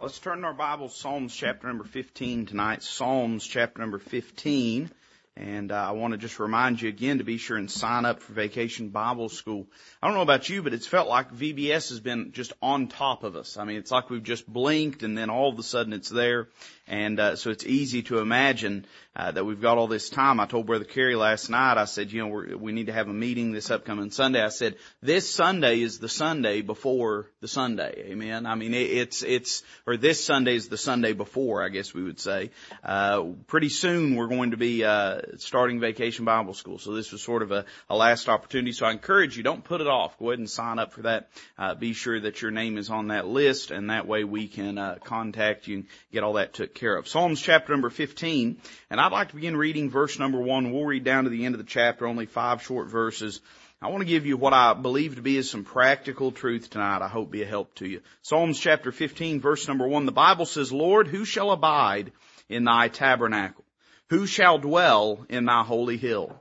Let's turn to our Bible, Psalms chapter number 15 tonight. Psalms chapter number 15. And uh, I want to just remind you again to be sure and sign up for Vacation Bible School. I don't know about you, but it's felt like VBS has been just on top of us. I mean, it's like we've just blinked and then all of a sudden it's there. And uh, so it's easy to imagine uh, that we've got all this time. I told Brother Kerry last night. I said, you know, we're, we need to have a meeting this upcoming Sunday. I said, this Sunday is the Sunday before the Sunday. Amen. I mean, it, it's it's or this Sunday is the Sunday before. I guess we would say. Uh, pretty soon we're going to be uh, starting Vacation Bible School. So this was sort of a, a last opportunity. So I encourage you, don't put it off. Go ahead and sign up for that. Uh, be sure that your name is on that list, and that way we can uh, contact you and get all that took care of. Psalms chapter number 15, and I'd like to begin reading verse number 1. We'll read down to the end of the chapter, only five short verses. I want to give you what I believe to be is some practical truth tonight. I hope be a help to you. Psalms chapter 15 verse number 1. The Bible says, Lord, who shall abide in thy tabernacle? Who shall dwell in thy holy hill?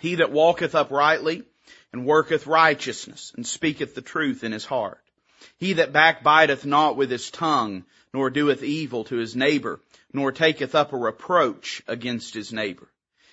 He that walketh uprightly and worketh righteousness and speaketh the truth in his heart. He that backbiteth not with his tongue, nor doeth evil to his neighbor, nor taketh up a reproach against his neighbor.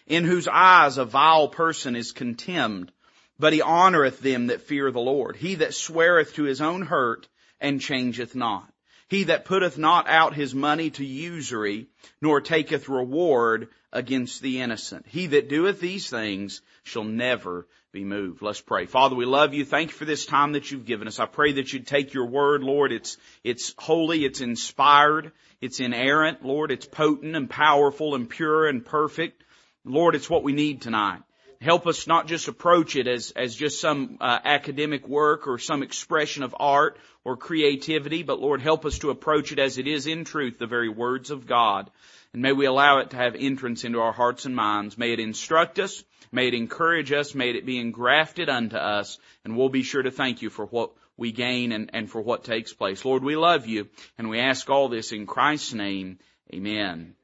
In whose eyes a vile person is contemned, but he honoreth them that fear the Lord. He that sweareth to his own hurt and changeth not. He that putteth not out his money to usury, nor taketh reward against the innocent. He that doeth these things shall never be moved. Let's pray. Father, we love you. Thank you for this time that you've given us. I pray that you'd take your word, Lord. It's, it's holy, it's inspired, it's inerrant, Lord. It's potent and powerful and pure and perfect. Lord, it's what we need tonight. Help us not just approach it as, as just some uh, academic work or some expression of art or creativity, but Lord, help us to approach it as it is in truth, the very words of God. And may we allow it to have entrance into our hearts and minds. May it instruct us. May it encourage us. May it be engrafted unto us. And we'll be sure to thank you for what we gain and, and for what takes place. Lord, we love you and we ask all this in Christ's name. Amen.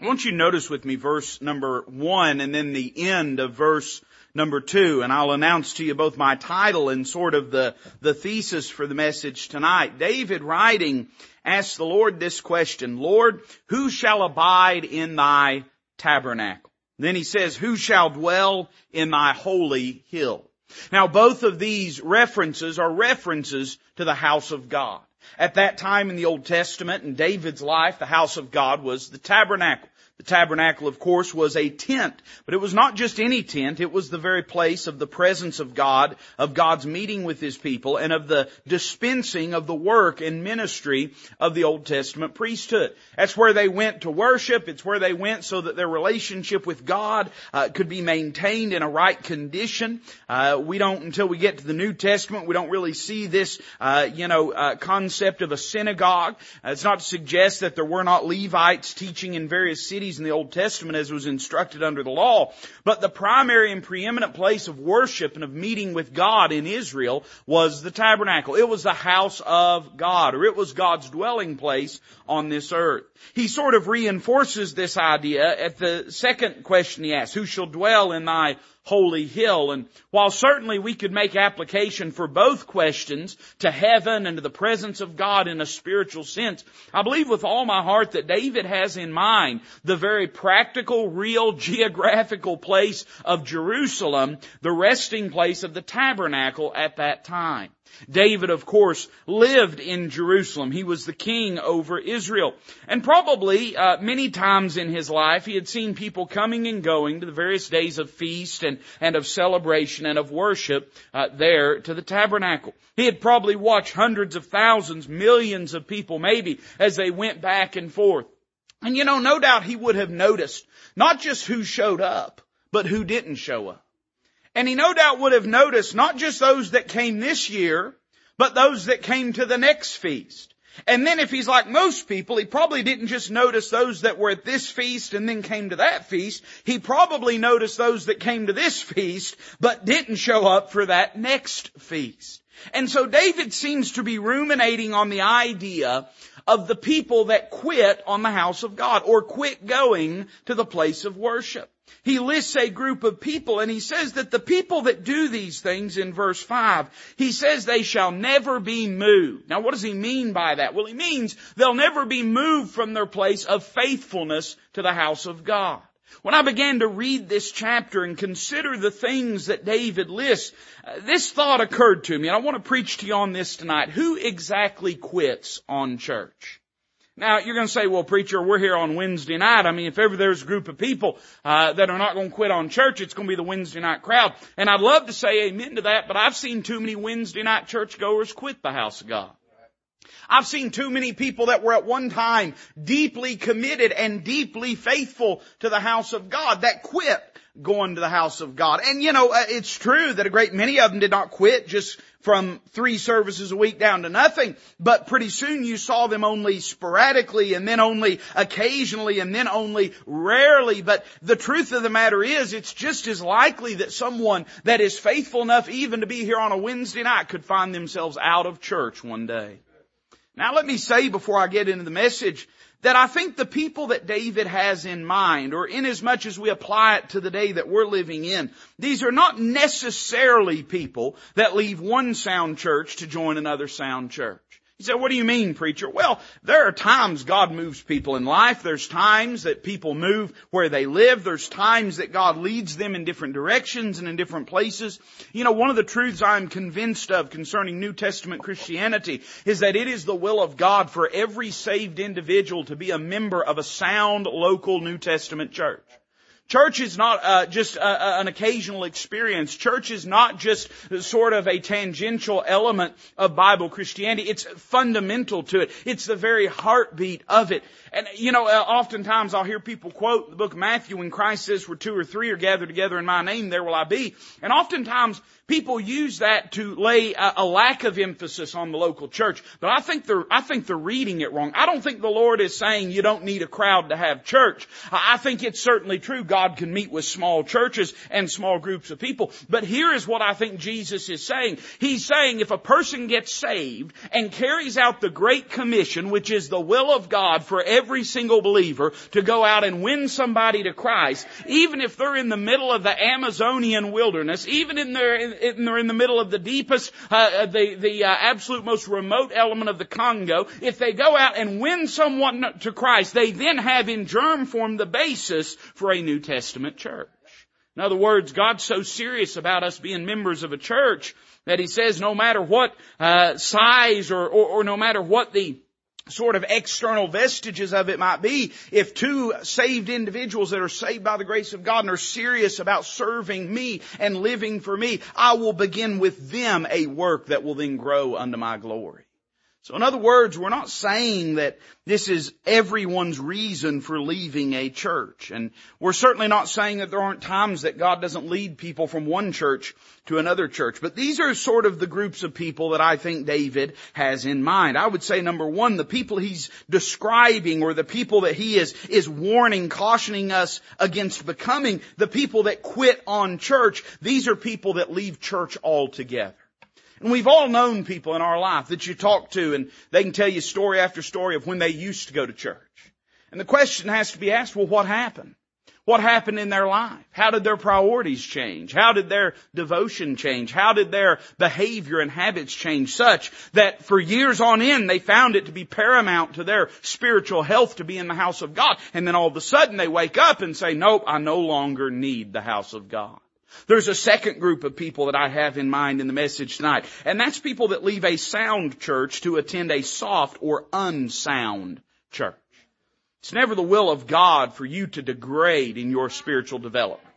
I want you to notice with me verse number one and then the end of verse number two, and I'll announce to you both my title and sort of the, the thesis for the message tonight. David writing asks the Lord this question, Lord, who shall abide in thy tabernacle? Then he says, who shall dwell in thy holy hill? Now both of these references are references to the house of God. At that time in the Old Testament, in David's life, the house of God was the tabernacle. The tabernacle, of course, was a tent, but it was not just any tent. It was the very place of the presence of God, of God's meeting with His people, and of the dispensing of the work and ministry of the Old Testament priesthood. That's where they went to worship. It's where they went so that their relationship with God uh, could be maintained in a right condition. Uh, we don't, until we get to the New Testament, we don't really see this, uh, you know, uh, concept of a synagogue. Uh, it's not to suggest that there were not Levites teaching in various cities in the Old Testament as was instructed under the law. But the primary and preeminent place of worship and of meeting with God in Israel was the tabernacle. It was the house of God, or it was God's dwelling place on this earth. He sort of reinforces this idea at the second question he asks, who shall dwell in thy holy hill. And while certainly we could make application for both questions to heaven and to the presence of God in a spiritual sense, I believe with all my heart that David has in mind the very practical, real, geographical place of Jerusalem, the resting place of the tabernacle at that time. David, of course, lived in Jerusalem. He was the king over Israel. And probably uh, many times in his life he had seen people coming and going to the various days of feast and, and of celebration and of worship uh, there to the tabernacle. He had probably watched hundreds of thousands, millions of people maybe as they went back and forth. And you know, no doubt he would have noticed not just who showed up, but who didn't show up. And he no doubt would have noticed not just those that came this year, but those that came to the next feast. And then if he's like most people, he probably didn't just notice those that were at this feast and then came to that feast. He probably noticed those that came to this feast, but didn't show up for that next feast. And so David seems to be ruminating on the idea of the people that quit on the house of God or quit going to the place of worship. He lists a group of people and he says that the people that do these things in verse 5, he says they shall never be moved. Now what does he mean by that? Well he means they'll never be moved from their place of faithfulness to the house of God. When I began to read this chapter and consider the things that David lists, uh, this thought occurred to me and I want to preach to you on this tonight. Who exactly quits on church? Now you're going to say, well, preacher, we're here on Wednesday night. I mean, if ever there's a group of people uh, that are not going to quit on church, it's going to be the Wednesday night crowd. And I'd love to say amen to that, but I've seen too many Wednesday night churchgoers quit the house of God. I've seen too many people that were at one time deeply committed and deeply faithful to the house of God that quit going to the house of God. And you know, uh, it's true that a great many of them did not quit just from three services a week down to nothing, but pretty soon you saw them only sporadically and then only occasionally and then only rarely. But the truth of the matter is it's just as likely that someone that is faithful enough even to be here on a Wednesday night could find themselves out of church one day. Now let me say before I get into the message that I think the people that David has in mind, or in as much as we apply it to the day that we're living in, these are not necessarily people that leave one sound church to join another sound church. You say, what do you mean, preacher? Well, there are times God moves people in life. There's times that people move where they live. There's times that God leads them in different directions and in different places. You know, one of the truths I'm convinced of concerning New Testament Christianity is that it is the will of God for every saved individual to be a member of a sound local New Testament church. Church is not uh, just uh, uh, an occasional experience. Church is not just sort of a tangential element of Bible Christianity. It's fundamental to it. It's the very heartbeat of it. And you know, uh, oftentimes I'll hear people quote the book of Matthew when Christ says, "Where two or three are gathered together in my name, there will I be." And oftentimes People use that to lay a, a, lack of emphasis on the local church, but I think they're, I think they're reading it wrong. I don't think the Lord is saying you don't need a crowd to have church. I think it's certainly true God can meet with small churches and small groups of people, but here is what I think Jesus is saying. He's saying if a person gets saved and carries out the Great Commission, which is the will of God for every single believer to go out and win somebody to Christ, even if they're in the middle of the Amazonian wilderness, even in their, and they're in the middle of the deepest, uh, uh, the, the uh, absolute most remote element of the Congo, if they go out and win someone to Christ, they then have in germ form the basis for a New Testament church. In other words, God's so serious about us being members of a church that He says no matter what uh, size or, or, or no matter what the sort of external vestiges of it might be, if two saved individuals that are saved by the grace of God and are serious about serving me and living for me, I will begin with them a work that will then grow unto my glory. So in other words, we're not saying that this is everyone's reason for leaving a church. And we're certainly not saying that there aren't times that God doesn't lead people from one church to another church. But these are sort of the groups of people that I think David has in mind. I would say number one, the people he's describing or the people that he is, is warning, cautioning us against becoming, the people that quit on church, these are people that leave church altogether. And we've all known people in our life that you talk to and they can tell you story after story of when they used to go to church. And the question has to be asked, well, what happened? What happened in their life? How did their priorities change? How did their devotion change? How did their behavior and habits change such that for years on end they found it to be paramount to their spiritual health to be in the house of God. And then all of a sudden they wake up and say, nope, I no longer need the house of God. There's a second group of people that I have in mind in the message tonight, and that's people that leave a sound church to attend a soft or unsound church. It's never the will of God for you to degrade in your spiritual development.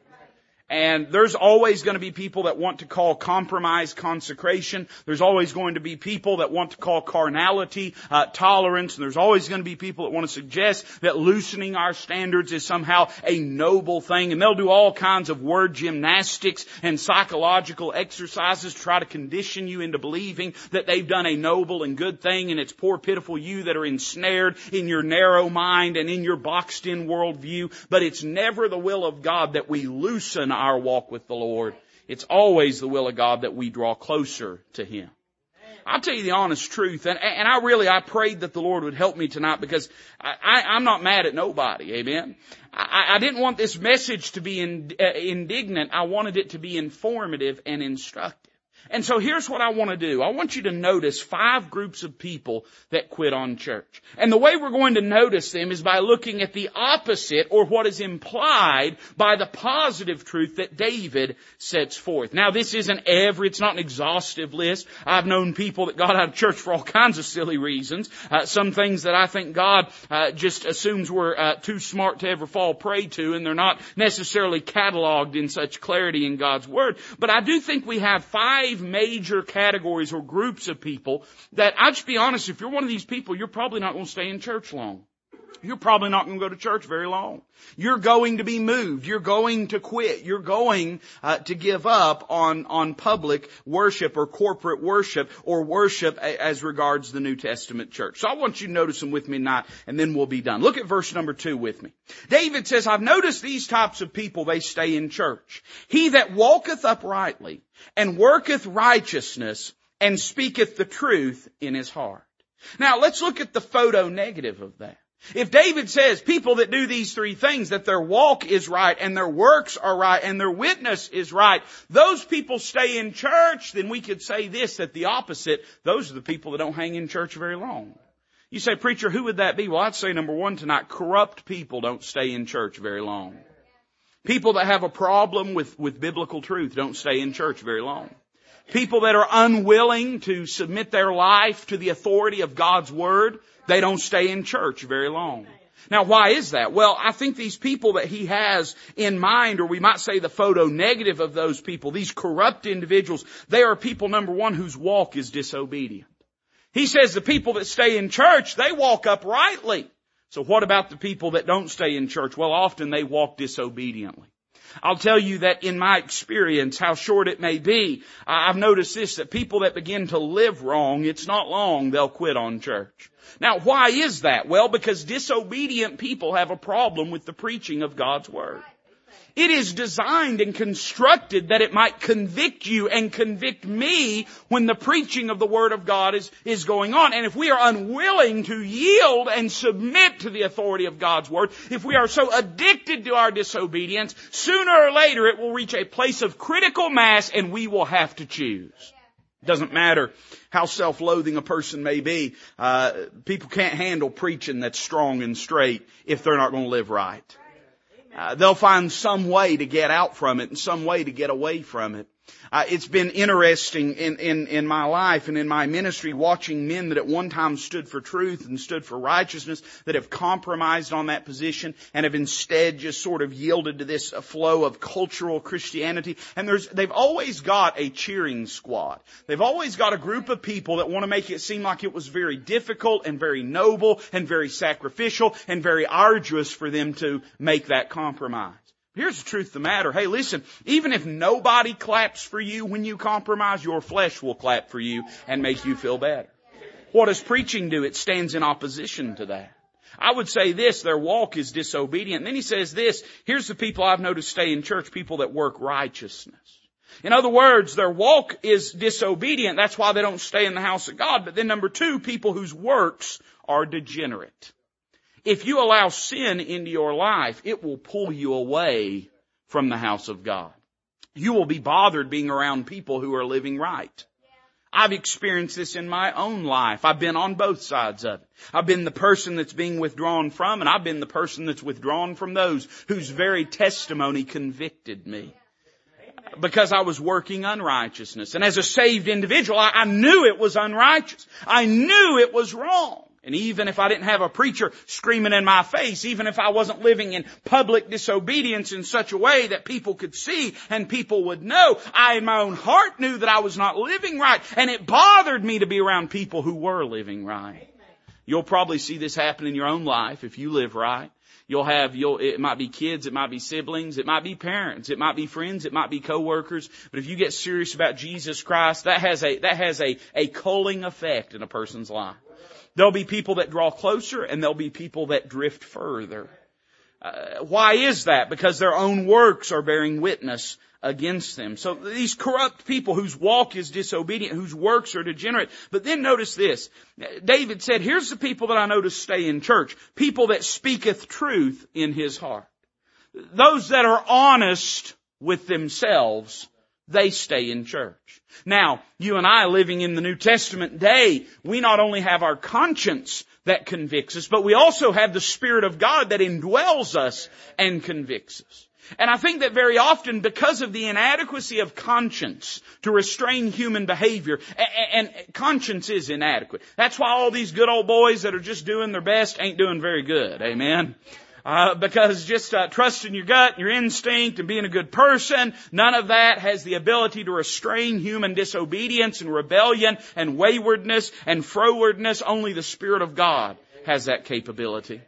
And there's always going to be people that want to call compromise consecration. There's always going to be people that want to call carnality uh, tolerance. And there's always going to be people that want to suggest that loosening our standards is somehow a noble thing. And they'll do all kinds of word gymnastics and psychological exercises to try to condition you into believing that they've done a noble and good thing. And it's poor pitiful you that are ensnared in your narrow mind and in your boxed in worldview. But it's never the will of God that we loosen our walk with the Lord. It's always the will of God that we draw closer to Him. I'll tell you the honest truth, and, and I really, I prayed that the Lord would help me tonight because I, I, I'm not mad at nobody, amen? I, I didn't want this message to be in, uh, indignant, I wanted it to be informative and instructive. And so here's what I want to do. I want you to notice five groups of people that quit on church. And the way we're going to notice them is by looking at the opposite or what is implied by the positive truth that David sets forth. Now this isn't every, it's not an exhaustive list. I've known people that got out of church for all kinds of silly reasons. Uh, some things that I think God uh, just assumes we're uh, too smart to ever fall prey to and they're not necessarily cataloged in such clarity in God's Word. But I do think we have five major categories or groups of people that I'll just be honest, if you're one of these people, you're probably not going to stay in church long. You're probably not going to go to church very long. You're going to be moved. You're going to quit. You're going uh, to give up on on public worship or corporate worship or worship as regards the New Testament church. So I want you to notice them with me tonight, and then we'll be done. Look at verse number two with me. David says, "I've noticed these types of people. They stay in church. He that walketh uprightly and worketh righteousness and speaketh the truth in his heart." Now let's look at the photo negative of that. If David says people that do these three things, that their walk is right and their works are right and their witness is right, those people stay in church, then we could say this, that the opposite, those are the people that don't hang in church very long. You say, preacher, who would that be? Well, I'd say number one tonight, corrupt people don't stay in church very long. People that have a problem with, with biblical truth don't stay in church very long. People that are unwilling to submit their life to the authority of God's Word, they don't stay in church very long. Now why is that? Well, I think these people that he has in mind, or we might say the photo negative of those people, these corrupt individuals, they are people number one whose walk is disobedient. He says the people that stay in church, they walk uprightly. So what about the people that don't stay in church? Well, often they walk disobediently. I'll tell you that in my experience, how short it may be, I've noticed this, that people that begin to live wrong, it's not long they'll quit on church. Now why is that? Well, because disobedient people have a problem with the preaching of God's Word. It is designed and constructed that it might convict you and convict me when the preaching of the Word of God is, is going on. And if we are unwilling to yield and submit to the authority of God's Word, if we are so addicted to our disobedience, sooner or later it will reach a place of critical mass and we will have to choose. Doesn't matter how self-loathing a person may be. Uh, people can't handle preaching that's strong and straight if they're not going to live right. Uh, they'll find some way to get out from it and some way to get away from it. Uh, it's been interesting in, in, in my life and in my ministry watching men that at one time stood for truth and stood for righteousness that have compromised on that position and have instead just sort of yielded to this flow of cultural Christianity. And there's, they've always got a cheering squad. They've always got a group of people that want to make it seem like it was very difficult and very noble and very sacrificial and very arduous for them to make that compromise. Here's the truth of the matter. Hey, listen, even if nobody claps for you when you compromise, your flesh will clap for you and make you feel better. What does preaching do? It stands in opposition to that. I would say this, their walk is disobedient. And then he says this, here's the people I've noticed stay in church, people that work righteousness. In other words, their walk is disobedient. That's why they don't stay in the house of God. But then number two, people whose works are degenerate. If you allow sin into your life, it will pull you away from the house of God. You will be bothered being around people who are living right. I've experienced this in my own life. I've been on both sides of it. I've been the person that's being withdrawn from and I've been the person that's withdrawn from those whose very testimony convicted me. Because I was working unrighteousness. And as a saved individual, I, I knew it was unrighteous. I knew it was wrong. And even if I didn't have a preacher screaming in my face, even if I wasn't living in public disobedience in such a way that people could see and people would know, I in my own heart knew that I was not living right. And it bothered me to be around people who were living right. You'll probably see this happen in your own life if you live right. You'll have, you'll, it might be kids, it might be siblings, it might be parents, it might be friends, it might be coworkers. But if you get serious about Jesus Christ, that has a, that has a, a culling effect in a person's life. There'll be people that draw closer and there'll be people that drift further. Uh, why is that? Because their own works are bearing witness against them. So these corrupt people whose walk is disobedient, whose works are degenerate. But then notice this. David said, here's the people that I know to stay in church. People that speaketh truth in his heart. Those that are honest with themselves, they stay in church. Now, you and I living in the New Testament day, we not only have our conscience that convicts us, but we also have the Spirit of God that indwells us and convicts us. And I think that very often because of the inadequacy of conscience to restrain human behavior, and, conscience is inadequate. That's why all these good old boys that are just doing their best ain't doing very good. Amen. Uh, because just uh, trusting your gut, your instinct, and being a good person, none of that has the ability to restrain human disobedience and rebellion and waywardness and frowardness. Only the Spirit of God has that capability.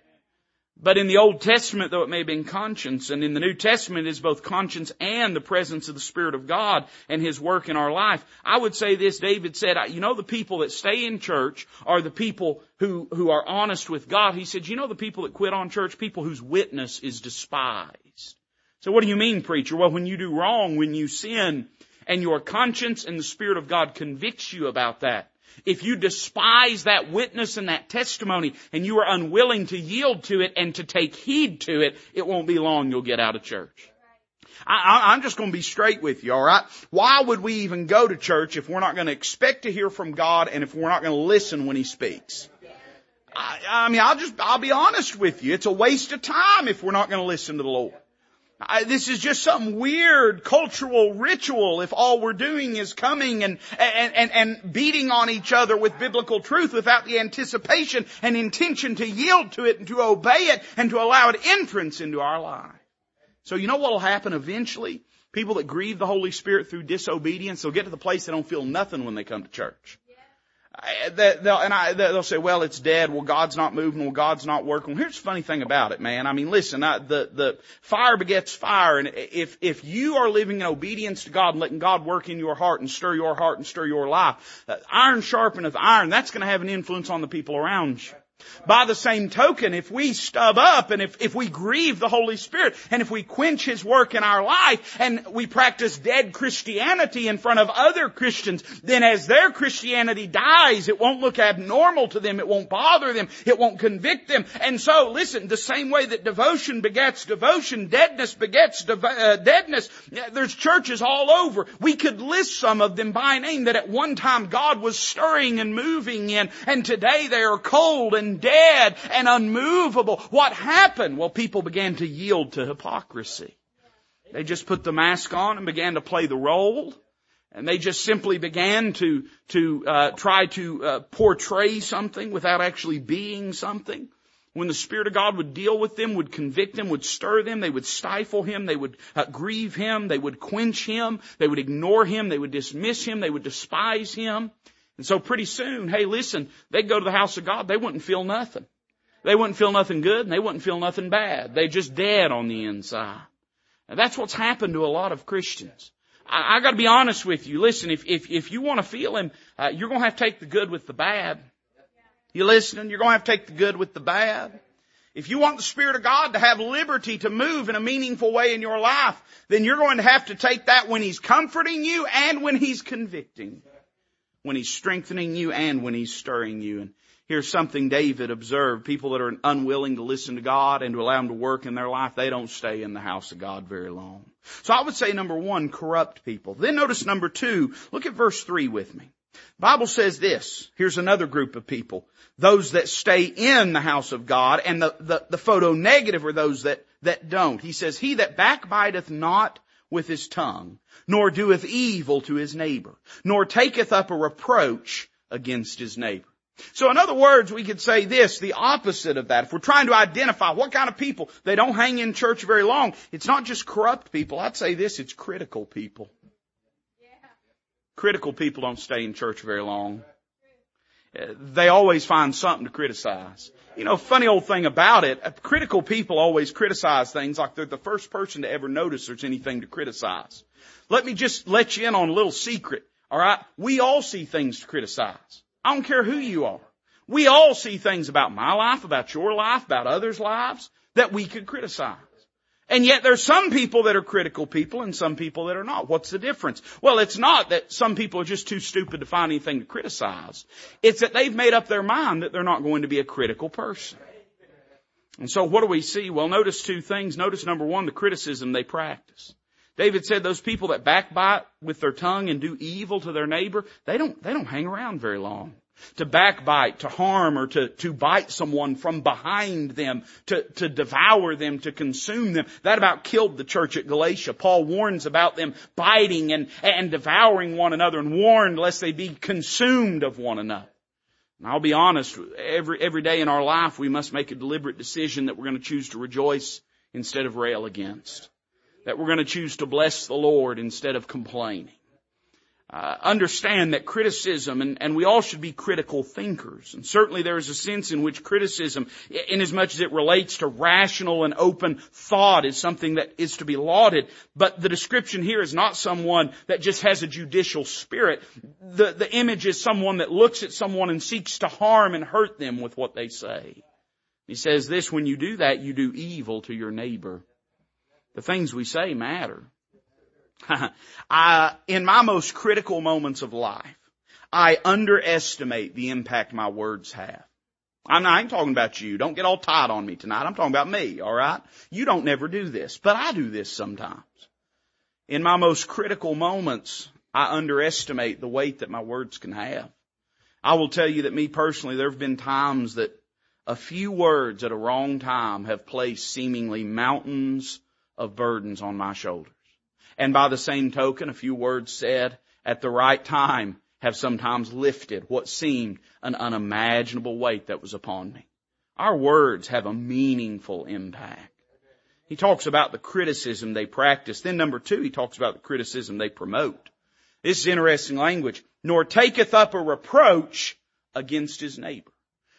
But in the Old Testament, though it may have been conscience, and in the New Testament it is both conscience and the presence of the Spirit of God and His work in our life. I would say this, David said, you know the people that stay in church are the people who, who are honest with God. He said, you know the people that quit on church? People whose witness is despised. So what do you mean, preacher? Well, when you do wrong, when you sin, and your conscience and the Spirit of God convicts you about that, if you despise that witness and that testimony and you are unwilling to yield to it and to take heed to it, it won't be long you'll get out of church. I, am just going to be straight with you, alright? Why would we even go to church if we're not going to expect to hear from God and if we're not going to listen when He speaks? I, I mean, I'll just, I'll be honest with you. It's a waste of time if we're not going to listen to the Lord. I, this is just some weird cultural ritual if all we're doing is coming and, and, and, and beating on each other with biblical truth without the anticipation and intention to yield to it and to obey it and to allow it entrance into our life. So you know what will happen eventually? People that grieve the Holy Spirit through disobedience, they'll get to the place they don't feel nothing when they come to church they'll, and I, they'll say, well, it's dead. Well, God's not moving. Well, God's not working. Well, here's the funny thing about it, man. I mean, listen, I, the, the fire begets fire. And if, if you are living in obedience to God and letting God work in your heart and stir your heart and stir your life, uh, iron sharpeneth iron. That's going to have an influence on the people around you. By the same token, if we stub up and if, if we grieve the Holy Spirit and if we quench His work in our life and we practice dead Christianity in front of other Christians, then as their Christianity dies, it won't look abnormal to them, it won't bother them, it won't convict them. And so, listen, the same way that devotion begets devotion, deadness begets uh, deadness, there's churches all over. We could list some of them by name that at one time God was stirring and moving in, and today they are cold and dead and unmovable. What happened? Well, people began to yield to hypocrisy. They just put the mask on and began to play the role. And they just simply began to, to uh, try to uh, portray something without actually being something. When the Spirit of God would deal with them, would convict them, would stir them, they would stifle Him, they would uh, grieve Him, they would quench Him, they would ignore Him, they would dismiss Him, they would despise Him. And so pretty soon, hey listen, they'd go to the house of God, they wouldn't feel nothing. They wouldn't feel nothing good and they wouldn't feel nothing bad. They just dead on the inside. And that's what's happened to a lot of Christians. I, I gotta be honest with you. Listen, if, if, if you want to feel Him, uh, you're gonna have to take the good with the bad. You listening? You're gonna have to take the good with the bad. If you want the Spirit of God to have liberty to move in a meaningful way in your life, then you're going to have to take that when He's comforting you and when He's convicting when he's strengthening you and when he's stirring you. And here's something David observed. People that are unwilling to listen to God and to allow him to work in their life, they don't stay in the house of God very long. So I would say number one, corrupt people. Then notice number two, look at verse three with me. Bible says this. Here's another group of people. Those that stay in the house of God and the, the, the photo negative are those that, that don't. He says, he that backbiteth not with his tongue, nor doeth evil to his neighbor, nor taketh up a reproach against his neighbor. So in other words, we could say this, the opposite of that. If we're trying to identify what kind of people, they don't hang in church very long. It's not just corrupt people. I'd say this, it's critical people. Critical people don't stay in church very long. Uh, they always find something to criticize. You know, funny old thing about it, uh, critical people always criticize things like they're the first person to ever notice there's anything to criticize. Let me just let you in on a little secret. Alright? We all see things to criticize. I don't care who you are. We all see things about my life, about your life, about others' lives that we could criticize. And yet there's some people that are critical people and some people that are not. What's the difference? Well, it's not that some people are just too stupid to find anything to criticize. It's that they've made up their mind that they're not going to be a critical person. And so what do we see? Well, notice two things. Notice number one, the criticism they practice. David said those people that backbite with their tongue and do evil to their neighbor, they don't, they don't hang around very long to backbite, to harm, or to, to bite someone from behind them, to, to devour them, to consume them. That about killed the church at Galatia. Paul warns about them biting and, and devouring one another and warned lest they be consumed of one another. And I'll be honest, every, every day in our life we must make a deliberate decision that we're going to choose to rejoice instead of rail against. That we're going to choose to bless the Lord instead of complaining uh, understand that criticism, and, and we all should be critical thinkers. And certainly there is a sense in which criticism, in as much as it relates to rational and open thought, is something that is to be lauded. But the description here is not someone that just has a judicial spirit. The, the image is someone that looks at someone and seeks to harm and hurt them with what they say. He says this, when you do that, you do evil to your neighbor. The things we say matter. I, in my most critical moments of life, I underestimate the impact my words have. I'm not, I ain't talking about you. Don't get all tight on me tonight. I'm talking about me, alright? You don't never do this, but I do this sometimes. In my most critical moments, I underestimate the weight that my words can have. I will tell you that me personally, there have been times that a few words at a wrong time have placed seemingly mountains of burdens on my shoulders. And by the same token, a few words said at the right time have sometimes lifted what seemed an unimaginable weight that was upon me. Our words have a meaningful impact. He talks about the criticism they practice. Then number two, he talks about the criticism they promote. This is interesting language. Nor taketh up a reproach against his neighbor.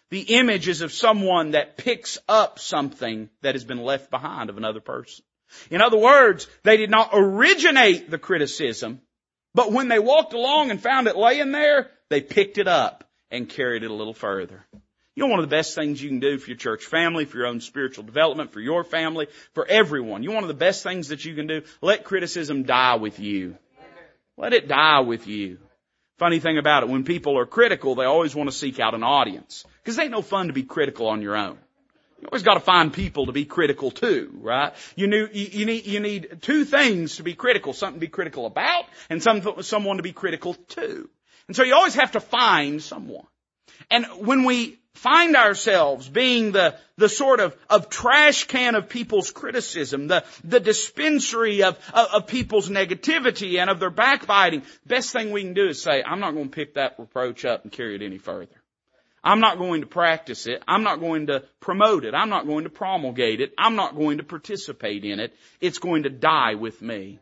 The image is of someone that picks up something that has been left behind of another person. In other words, they did not originate the criticism, but when they walked along and found it laying there, they picked it up and carried it a little further. You know one of the best things you can do for your church family, for your own spiritual development, for your family, for everyone. You know one of the best things that you can do? Let criticism die with you. Let it die with you. Funny thing about it, when people are critical, they always want to seek out an audience. Because it ain't no fun to be critical on your own. You always got to find people to be critical too, right? You, need you need you need two things to be critical: something to be critical about, and some, someone to be critical to. And so you always have to find someone. And when we find ourselves being the, the sort of, of trash can of people's criticism, the, the dispensary of, of, of, people's negativity and of their backbiting, best thing we can do is say, I'm not going to pick that reproach up and carry it any further. I'm not going to practice it. I'm not going to promote it. I'm not going to promulgate it. I'm not going to participate in it. It's going to die with me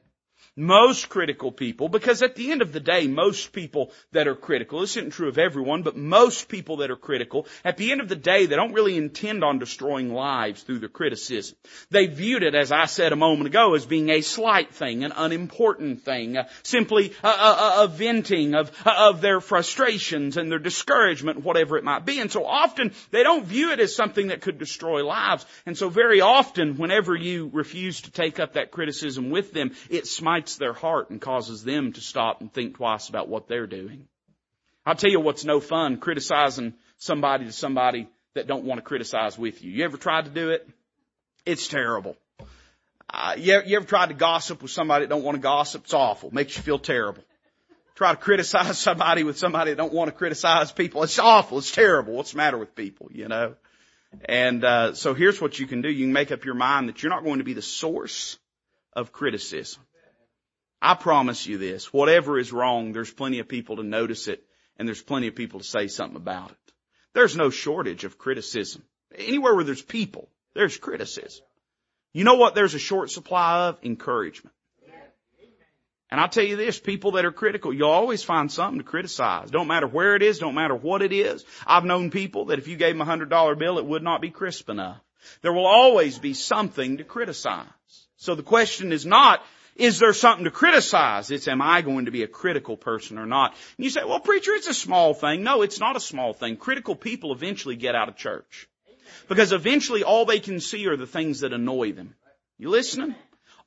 most critical people, because at the end of the day, most people that are critical, this isn't true of everyone, but most people that are critical, at the end of the day, they don't really intend on destroying lives through their criticism. They viewed it, as I said a moment ago, as being a slight thing, an unimportant thing, uh, simply a, a, a, venting of, of their frustrations and their discouragement, whatever it might be. And so often, they don't view it as something that could destroy lives. And so very often, whenever you refuse to take up that criticism with them, it smites their heart and causes them to stop and think twice about what they're doing. I'll tell you what's no fun, criticizing somebody to somebody that don't want to criticize with you. You ever tried to do it? It's terrible. Uh, you, ever, you ever tried to gossip with somebody that don't want to gossip? It's awful. Makes you feel terrible. Try to criticize somebody with somebody that don't want to criticize people. It's awful. It's terrible. What's the matter with people, you know? And, uh, so here's what you can do. You can make up your mind that you're not going to be the source of criticism. I promise you this, whatever is wrong, there's plenty of people to notice it and there's plenty of people to say something about it. There's no shortage of criticism. Anywhere where there's people, there's criticism. You know what there's a short supply of? Encouragement. And I'll tell you this, people that are critical, you'll always find something to criticize. Don't matter where it is, don't matter what it is. I've known people that if you gave them a hundred dollar bill, it would not be crisp enough. There will always be something to criticize. So the question is not, Is there something to criticize? It's am I going to be a critical person or not? And you say, well preacher, it's a small thing. No, it's not a small thing. Critical people eventually get out of church. Because eventually all they can see are the things that annoy them. You listening?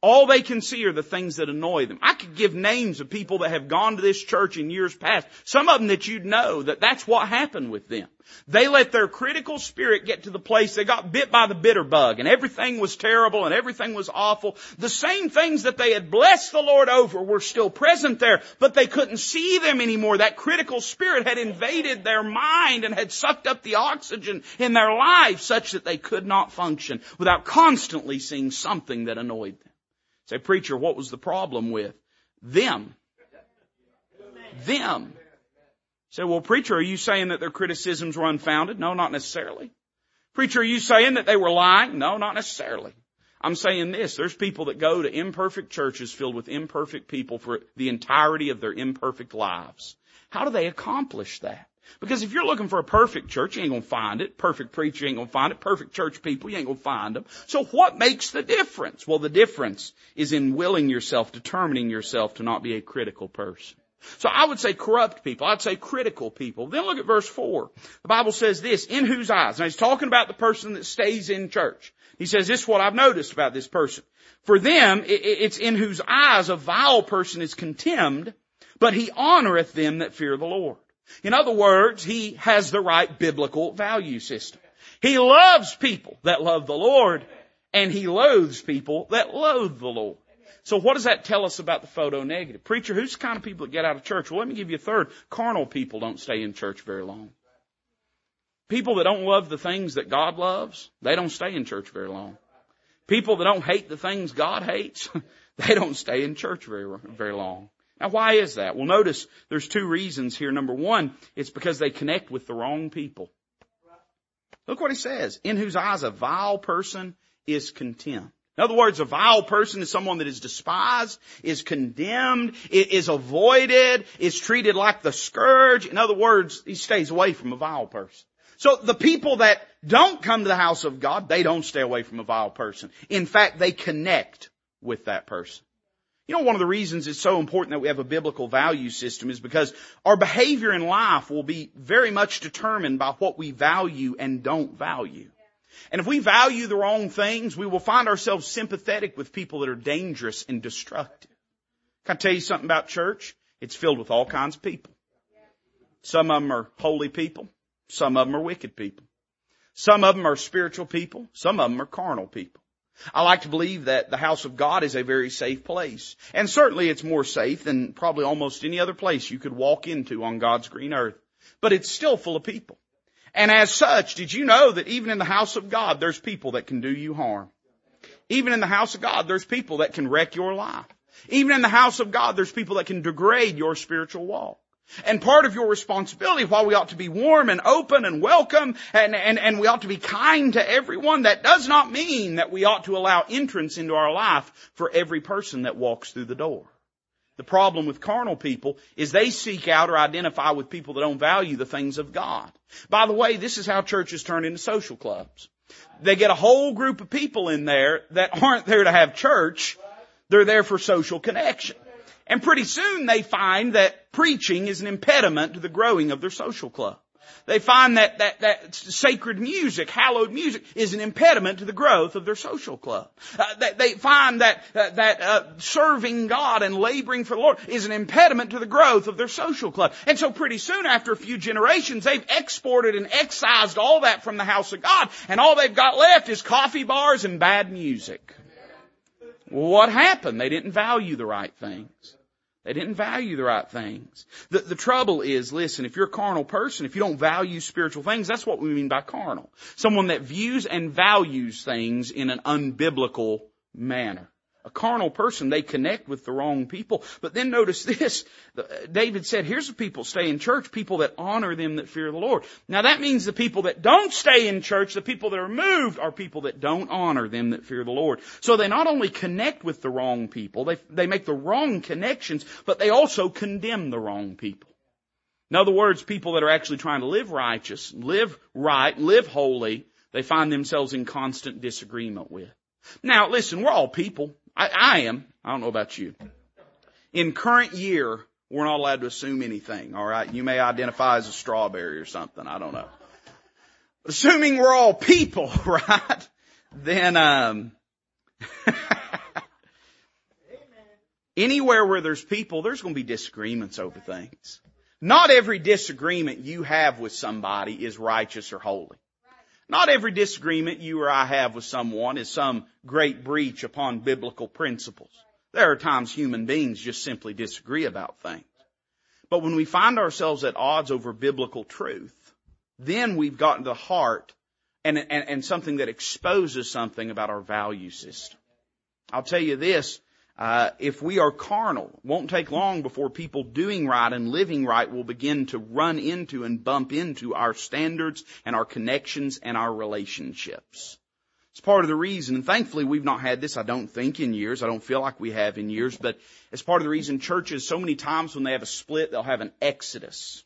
All they can see are the things that annoy them. I could give names of people that have gone to this church in years past. Some of them that you'd know that that's what happened with them. They let their critical spirit get to the place they got bit by the bitter bug and everything was terrible and everything was awful. The same things that they had blessed the Lord over were still present there, but they couldn't see them anymore. That critical spirit had invaded their mind and had sucked up the oxygen in their life such that they could not function without constantly seeing something that annoyed them. Say, preacher, what was the problem with them? Them. Say, well, preacher, are you saying that their criticisms were unfounded? No, not necessarily. Preacher, are you saying that they were lying? No, not necessarily. I'm saying this, there's people that go to imperfect churches filled with imperfect people for the entirety of their imperfect lives. How do they accomplish that? Because if you're looking for a perfect church, you ain't gonna find it. Perfect preacher, you ain't gonna find it. Perfect church people, you ain't gonna find them. So what makes the difference? Well, the difference is in willing yourself, determining yourself to not be a critical person. So I would say corrupt people. I'd say critical people. Then look at verse 4. The Bible says this, in whose eyes. Now he's talking about the person that stays in church. He says, this is what I've noticed about this person. For them, it's in whose eyes a vile person is contemned, but he honoreth them that fear the Lord. In other words, he has the right biblical value system. He loves people that love the Lord, and he loathes people that loathe the Lord. So what does that tell us about the photo negative? Preacher, who's the kind of people that get out of church? Well, let me give you a third. Carnal people don't stay in church very long. People that don't love the things that God loves, they don't stay in church very long. People that don't hate the things God hates, they don't stay in church very, very long. Now why is that? Well notice there's two reasons here. Number one, it's because they connect with the wrong people. Look what he says. In whose eyes a vile person is contemned. In other words, a vile person is someone that is despised, is condemned, is avoided, is treated like the scourge. In other words, he stays away from a vile person. So the people that don't come to the house of God, they don't stay away from a vile person. In fact, they connect with that person. You know, one of the reasons it's so important that we have a biblical value system is because our behavior in life will be very much determined by what we value and don't value. And if we value the wrong things, we will find ourselves sympathetic with people that are dangerous and destructive. Can I tell you something about church? It's filled with all kinds of people. Some of them are holy people. Some of them are wicked people. Some of them are spiritual people. Some of them are carnal people. I like to believe that the house of God is a very safe place. And certainly it's more safe than probably almost any other place you could walk into on God's green earth. But it's still full of people. And as such, did you know that even in the house of God, there's people that can do you harm? Even in the house of God, there's people that can wreck your life. Even in the house of God, there's people that can degrade your spiritual walk. And part of your responsibility, while we ought to be warm and open and welcome and, and, and we ought to be kind to everyone, that does not mean that we ought to allow entrance into our life for every person that walks through the door. The problem with carnal people is they seek out or identify with people that don't value the things of God. By the way, this is how churches turn into social clubs. They get a whole group of people in there that aren't there to have church. They're there for social connection. And pretty soon they find that preaching is an impediment to the growing of their social club. They find that, that, that sacred music, hallowed music, is an impediment to the growth of their social club. Uh, they, they, find that, uh, that uh, serving God and laboring for the Lord is an impediment to the growth of their social club. And so pretty soon, after a few generations, they've exported and excised all that from the house of God, and all they've got left is coffee bars and bad music. What happened? They didn't value the right things. They didn't value the right things. The, the trouble is, listen, if you're a carnal person, if you don't value spiritual things, that's what we mean by carnal. Someone that views and values things in an unbiblical manner a carnal person, they connect with the wrong people. But then notice this. David said, here's the people stay in church, people that honor them that fear the Lord. Now that means the people that don't stay in church, the people that are moved are people that don't honor them that fear the Lord. So they not only connect with the wrong people, they, they make the wrong connections, but they also condemn the wrong people. In other words, people that are actually trying to live righteous, live right, live holy, they find themselves in constant disagreement with. Now listen, we're all people. I, I am. I don't know about you. In current year, we're not allowed to assume anything, alright? You may identify as a strawberry or something, I don't know. Assuming we're all people, right? Then, um, anywhere where there's people, there's going to be disagreements over things. Not every disagreement you have with somebody is righteous or holy. Not every disagreement you or I have with someone is some great breach upon biblical principles. There are times human beings just simply disagree about things. But when we find ourselves at odds over biblical truth, then we've gotten to the heart and, and, and something that exposes something about our value system. I'll tell you this, uh, if we are carnal, won't take long before people doing right and living right will begin to run into and bump into our standards and our connections and our relationships. It's part of the reason, and thankfully we've not had this, I don't think, in years. I don't feel like we have in years, but it's part of the reason churches, so many times when they have a split, they'll have an exodus.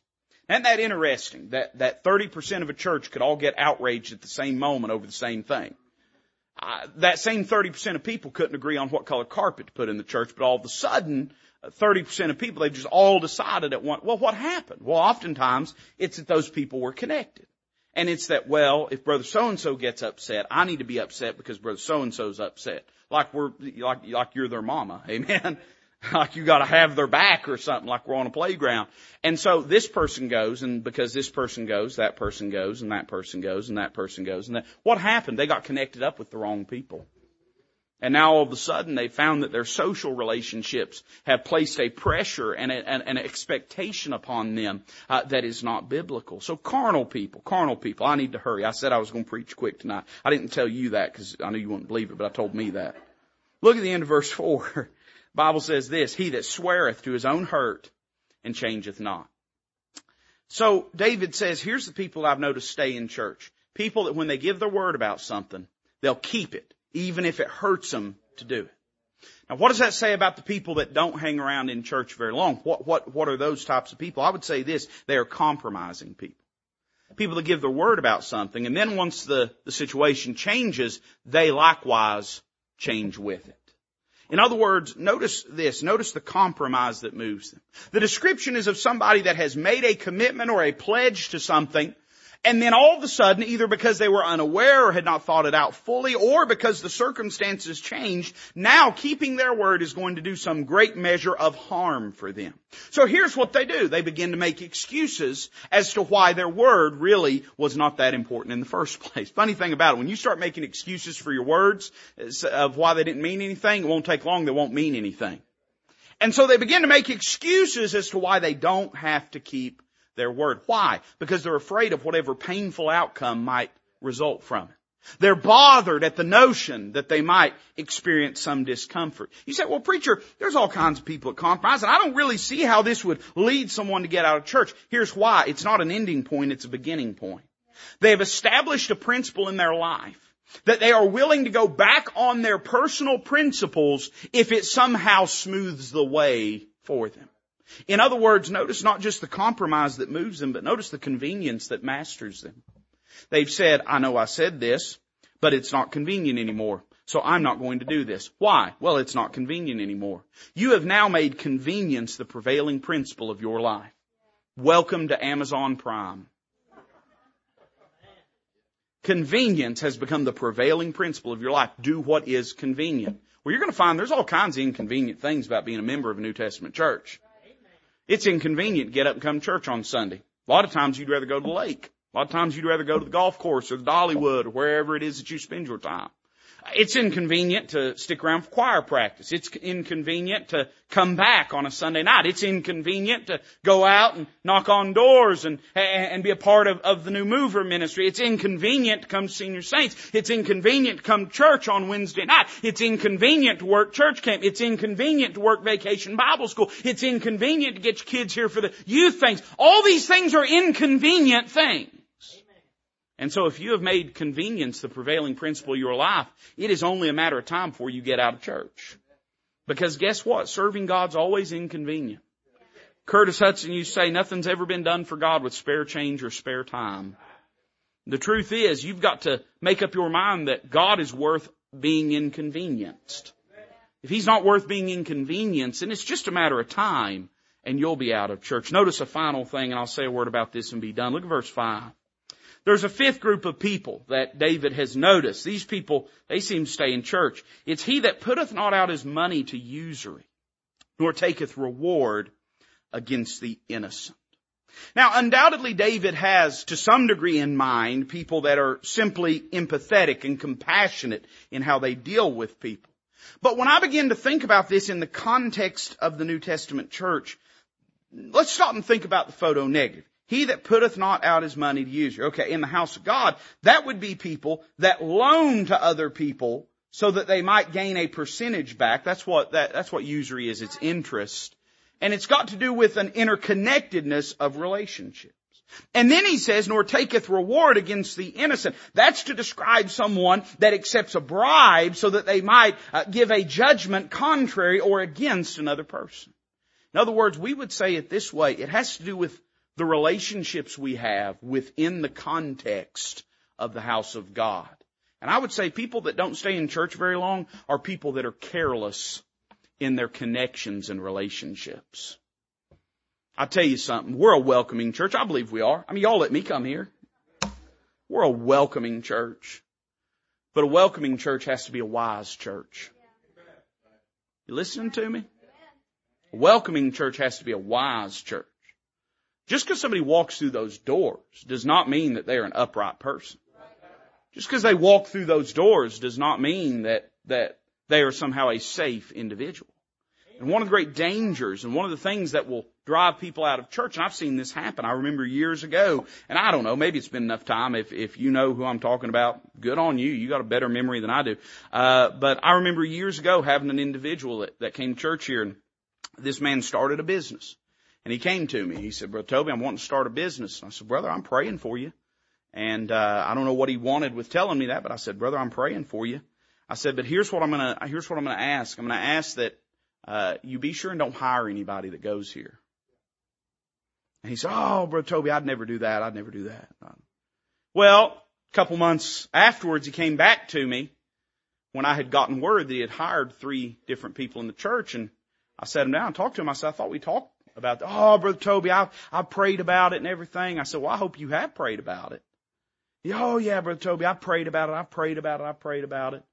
Isn't that interesting? That, that 30% of a church could all get outraged at the same moment over the same thing. Uh, that same 30% of people couldn't agree on what color carpet to put in the church, but all of a sudden, 30% uh, of people, they just all decided at one, well, what happened? Well, oftentimes, it's that those people were connected. And it's that, well, if brother so-and-so gets upset, I need to be upset because brother so-and-so's upset. Like we're, like, like you're their mama. Amen. like you gotta have their back or something, like we're on a playground. And so this person goes, and because this person goes, that person goes, and that person goes, and that person goes, and that, what happened? They got connected up with the wrong people. And now all of a sudden they found that their social relationships have placed a pressure and, a, and an expectation upon them uh, that is not biblical. So carnal people, carnal people, I need to hurry. I said I was going to preach quick tonight. I didn't tell you that because I knew you wouldn't believe it, but I told me that. Look at the end of verse 4. Bible says this, he that sweareth to his own hurt and changeth not. So David says, here's the people I've noticed stay in church. People that when they give their word about something, they'll keep it, even if it hurts them to do it. Now what does that say about the people that don't hang around in church very long? What, what, what are those types of people? I would say this, they are compromising people. People that give their word about something and then once the, the situation changes, they likewise change with it. In other words, notice this, notice the compromise that moves them. The description is of somebody that has made a commitment or a pledge to something, and then all of a sudden, either because they were unaware or had not thought it out fully, or because the circumstances changed, now keeping their word is going to do some great measure of harm for them. So here's what they do. They begin to make excuses as to why their word really was not that important in the first place. Funny thing about it, when you start making excuses for your words of why they didn't mean anything, it won't take long, they won't mean anything. And so they begin to make excuses as to why they don't have to keep their word. Why? Because they're afraid of whatever painful outcome might result from it. They're bothered at the notion that they might experience some discomfort. You say, well preacher, there's all kinds of people at compromise and I don't really see how this would lead someone to get out of church. Here's why. It's not an ending point, it's a beginning point. They have established a principle in their life that they are willing to go back on their personal principles if it somehow smooths the way for them. In other words, notice not just the compromise that moves them, but notice the convenience that masters them. They've said, I know I said this, but it's not convenient anymore. So I'm not going to do this. Why? Well, it's not convenient anymore. You have now made convenience the prevailing principle of your life. Welcome to Amazon Prime. Convenience has become the prevailing principle of your life. Do what is convenient. Well, you're going to find there's all kinds of inconvenient things about being a member of a New Testament church. It's inconvenient to get up and come to church on Sunday. A lot of times you'd rather go to the lake. A lot of times you'd rather go to the golf course or the Dollywood or wherever it is that you spend your time. It's inconvenient to stick around for choir practice. It's inconvenient to come back on a Sunday night. It's inconvenient to go out and knock on doors and, and be a part of, of the new mover ministry. It's inconvenient to come to senior saints. It's inconvenient to come to church on Wednesday night. It's inconvenient to work church camp. It's inconvenient to work vacation Bible school. It's inconvenient to get your kids here for the youth things. All these things are inconvenient things. And so if you have made convenience the prevailing principle of your life, it is only a matter of time before you get out of church. Because guess what? Serving God's always inconvenient. Curtis Hutson to say nothing's ever been done for God with spare change or spare time. The truth is you've got to make up your mind that God is worth being inconvenienced. if he's not worth being inconvenienced, and it's just a matter of time, and you'll be out of church. Notice a final thing, and I'll say a word about this and be done. Look at verse 5. There's a fifth group of people that David has noticed. These people, they seem to stay in church. It's he that putteth not out his money to usury, nor taketh reward against the innocent. Now, undoubtedly David has, to some degree in mind, people that are simply empathetic and compassionate in how they deal with people. But when I begin to think about this in the context of the New Testament church, let's stop and think about the photo negative. He that putteth not out his money to you. Okay, in the house of God, that would be people that loan to other people so that they might gain a percentage back. That's what that, that's what usury is. It's interest. And it's got to do with an interconnectedness of relationships. And then he says, nor taketh reward against the innocent. That's to describe someone that accepts a bribe so that they might uh, give a judgment contrary or against another person. In other words, we would say it this way. It has to do with the relationships we have within the context of the house of God. And I would say people that don't stay in church very long are people that are careless in their connections and relationships. I'll tell you something. We're a welcoming church. I believe we are. I mean, y'all let me come here. We're a welcoming church. But a welcoming church has to be a wise church. You listening to me? A welcoming church has to be a wise church. Just because somebody walks through those doors does not mean that they're an upright person. Just because they walk through those doors does not mean that, that they are somehow a safe individual. And one of the great dangers and one of the things that will drive people out of church, and I've seen this happen. I remember years ago, and I don't know, maybe it's been enough time. If if you know who I'm talking about, good on you. You got a better memory than I do. Uh, but I remember years ago having an individual that, that came to church here, and this man started a business. And he came to me. He said, Brother Toby, I'm wanting to start a business. And I said, Brother, I'm praying for you. And uh, I don't know what he wanted with telling me that, but I said, Brother, I'm praying for you. I said, but here's what I'm gonna, here's what I'm gonna ask. I'm gonna ask that, uh, you be sure and don't hire anybody that goes here. And he said, oh, Brother Toby, I'd never do that. I'd never do that. Well, a couple months afterwards, he came back to me when I had gotten word that he had hired three different people in the church and I sat him down and talked to him. I said, I thought we talked about, oh, Brother Toby, I, I prayed about it and everything. I said, well, I hope you have prayed about it. Oh yeah, Brother Toby, I prayed about it. I prayed about it. I prayed about it.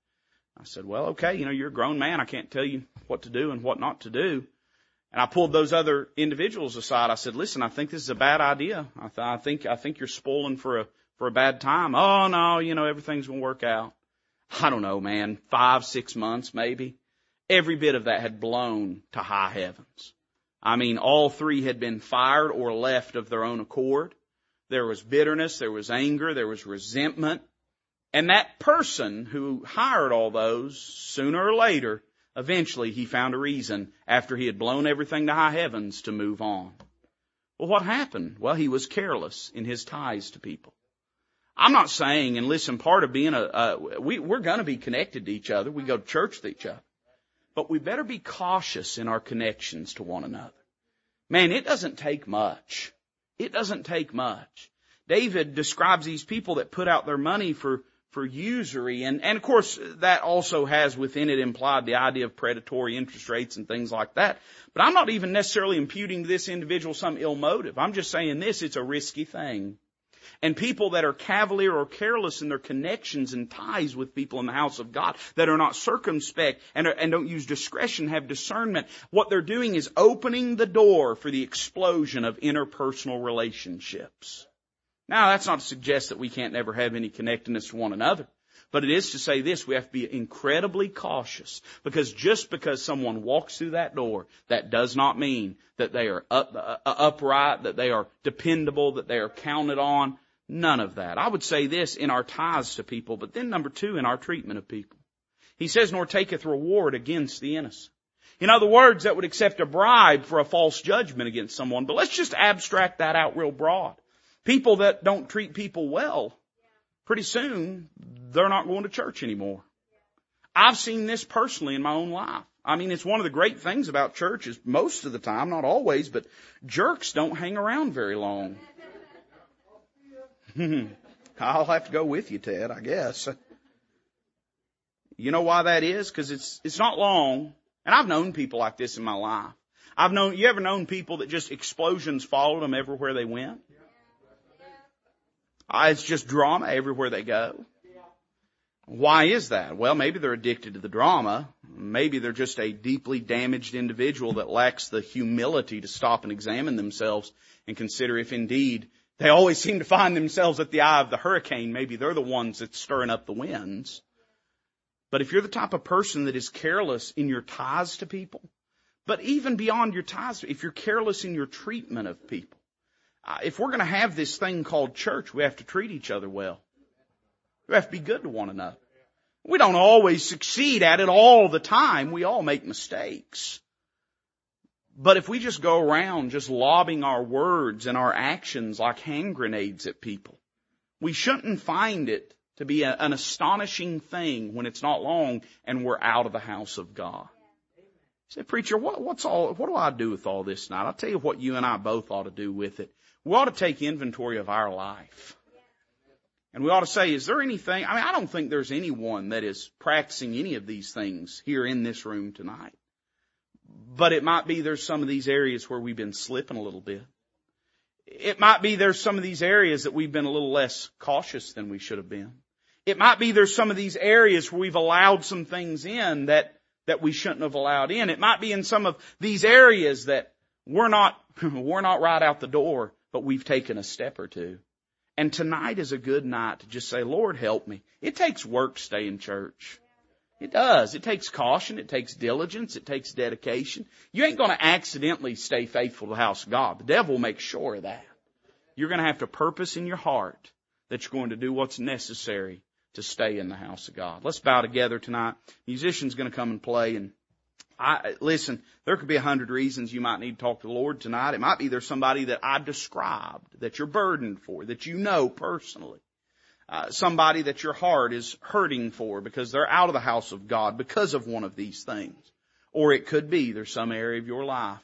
I said, well, okay, you know, you're a grown man. I can't tell you what to do and what not to do. And I pulled those other individuals aside. I said, listen, I think this is a bad idea. I, th- I think, I think you're spoiling for a, for a bad time. Oh no, you know, everything's going to work out. I don't know, man, five, six months maybe. Every bit of that had blown to high heavens. I mean, all three had been fired or left of their own accord. There was bitterness, there was anger, there was resentment. And that person who hired all those, sooner or later, eventually he found a reason after he had blown everything to high heavens to move on. Well, what happened? Well, he was careless in his ties to people. I'm not saying, and listen, part of being a, uh, we, we're gonna be connected to each other. We go to church with each other. But we better be cautious in our connections to one another. Man, it doesn't take much. It doesn't take much. David describes these people that put out their money for for usury. And, and of course, that also has within it implied the idea of predatory interest rates and things like that. But I'm not even necessarily imputing to this individual some ill motive. I'm just saying this, it's a risky thing. And people that are cavalier or careless in their connections and ties with people in the house of God, that are not circumspect and, are, and don't use discretion, have discernment, what they're doing is opening the door for the explosion of interpersonal relationships. Now that's not to suggest that we can't never have any connectedness to one another. But it is to say this, we have to be incredibly cautious because just because someone walks through that door, that does not mean that they are up, uh, upright, that they are dependable, that they are counted on. None of that. I would say this in our ties to people, but then number two, in our treatment of people. He says, nor taketh reward against the innocent. In other words, that would accept a bribe for a false judgment against someone, but let's just abstract that out real broad. People that don't treat people well, pretty soon, they're not going to church anymore. I've seen this personally in my own life. I mean, it's one of the great things about church is most of the time, not always, but jerks don't hang around very long. I'll have to go with you, Ted, I guess. You know why that is? Because it's, it's not long And I've known people like this in my life. I've known, you ever known people that just explosions followed them everywhere they went? Uh, it's just drama everywhere they go. Why is that? Well, maybe they're addicted to the drama. Maybe they're just a deeply damaged individual that lacks the humility to stop and examine themselves and consider if indeed they always seem to find themselves at the eye of the hurricane. Maybe they're the ones that's stirring up the winds. But if you're the type of person that is careless in your ties to people, but even beyond your ties, if you're careless in your treatment of people, uh, Uh, if we're going to have this thing called church, we have to treat each other well. We have to be good to one another. We don't always succeed at it all the time. We all make mistakes. But if we just go around just lobbing our words and our actions like hand grenades at people, we shouldn't find it to be a, an astonishing thing when it's not long and we're out of the house of God. say, preacher, what, what's all, what do I do with all this tonight? I'll tell you what you and I both ought to do with it. We ought to take inventory of our life. And we ought to say, is there anything, I mean, I don't think there's anyone that is practicing any of these things here in this room tonight. But it might be there's some of these areas where we've been slipping a little bit. It might be there's some of these areas that we've been a little less cautious than we should have been. It might be there's some of these areas where we've allowed some things in that, that we shouldn't have allowed in. It might be in some of these areas that we're not, we're not right out the door, but we've taken a step or two. And tonight is a good night to just say, Lord, help me. It takes work to stay in church. It does. It takes caution. It takes diligence. It takes dedication. You ain't going to accidentally stay faithful to the house of God. The devil will make sure of that. You're going to have to purpose in your heart that you're going to do what's necessary to stay in the house of God. Let's bow together tonight. Musician's going to come and play and I, listen, there could be a hundred reasons you might need to talk to the Lord tonight. It might be there's somebody that I've described that you're burdened for, that you know personally. Uh, somebody that your heart is hurting for because they're out of the house of God because of one of these things. Or it could be there's some area of your life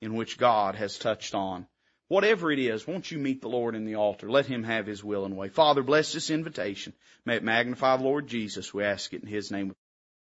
in which God has touched on. Whatever it is, won't you meet the Lord in the altar? Let Him have His will and way. Father, bless this invitation. May it magnify the Lord Jesus. We ask it in His name.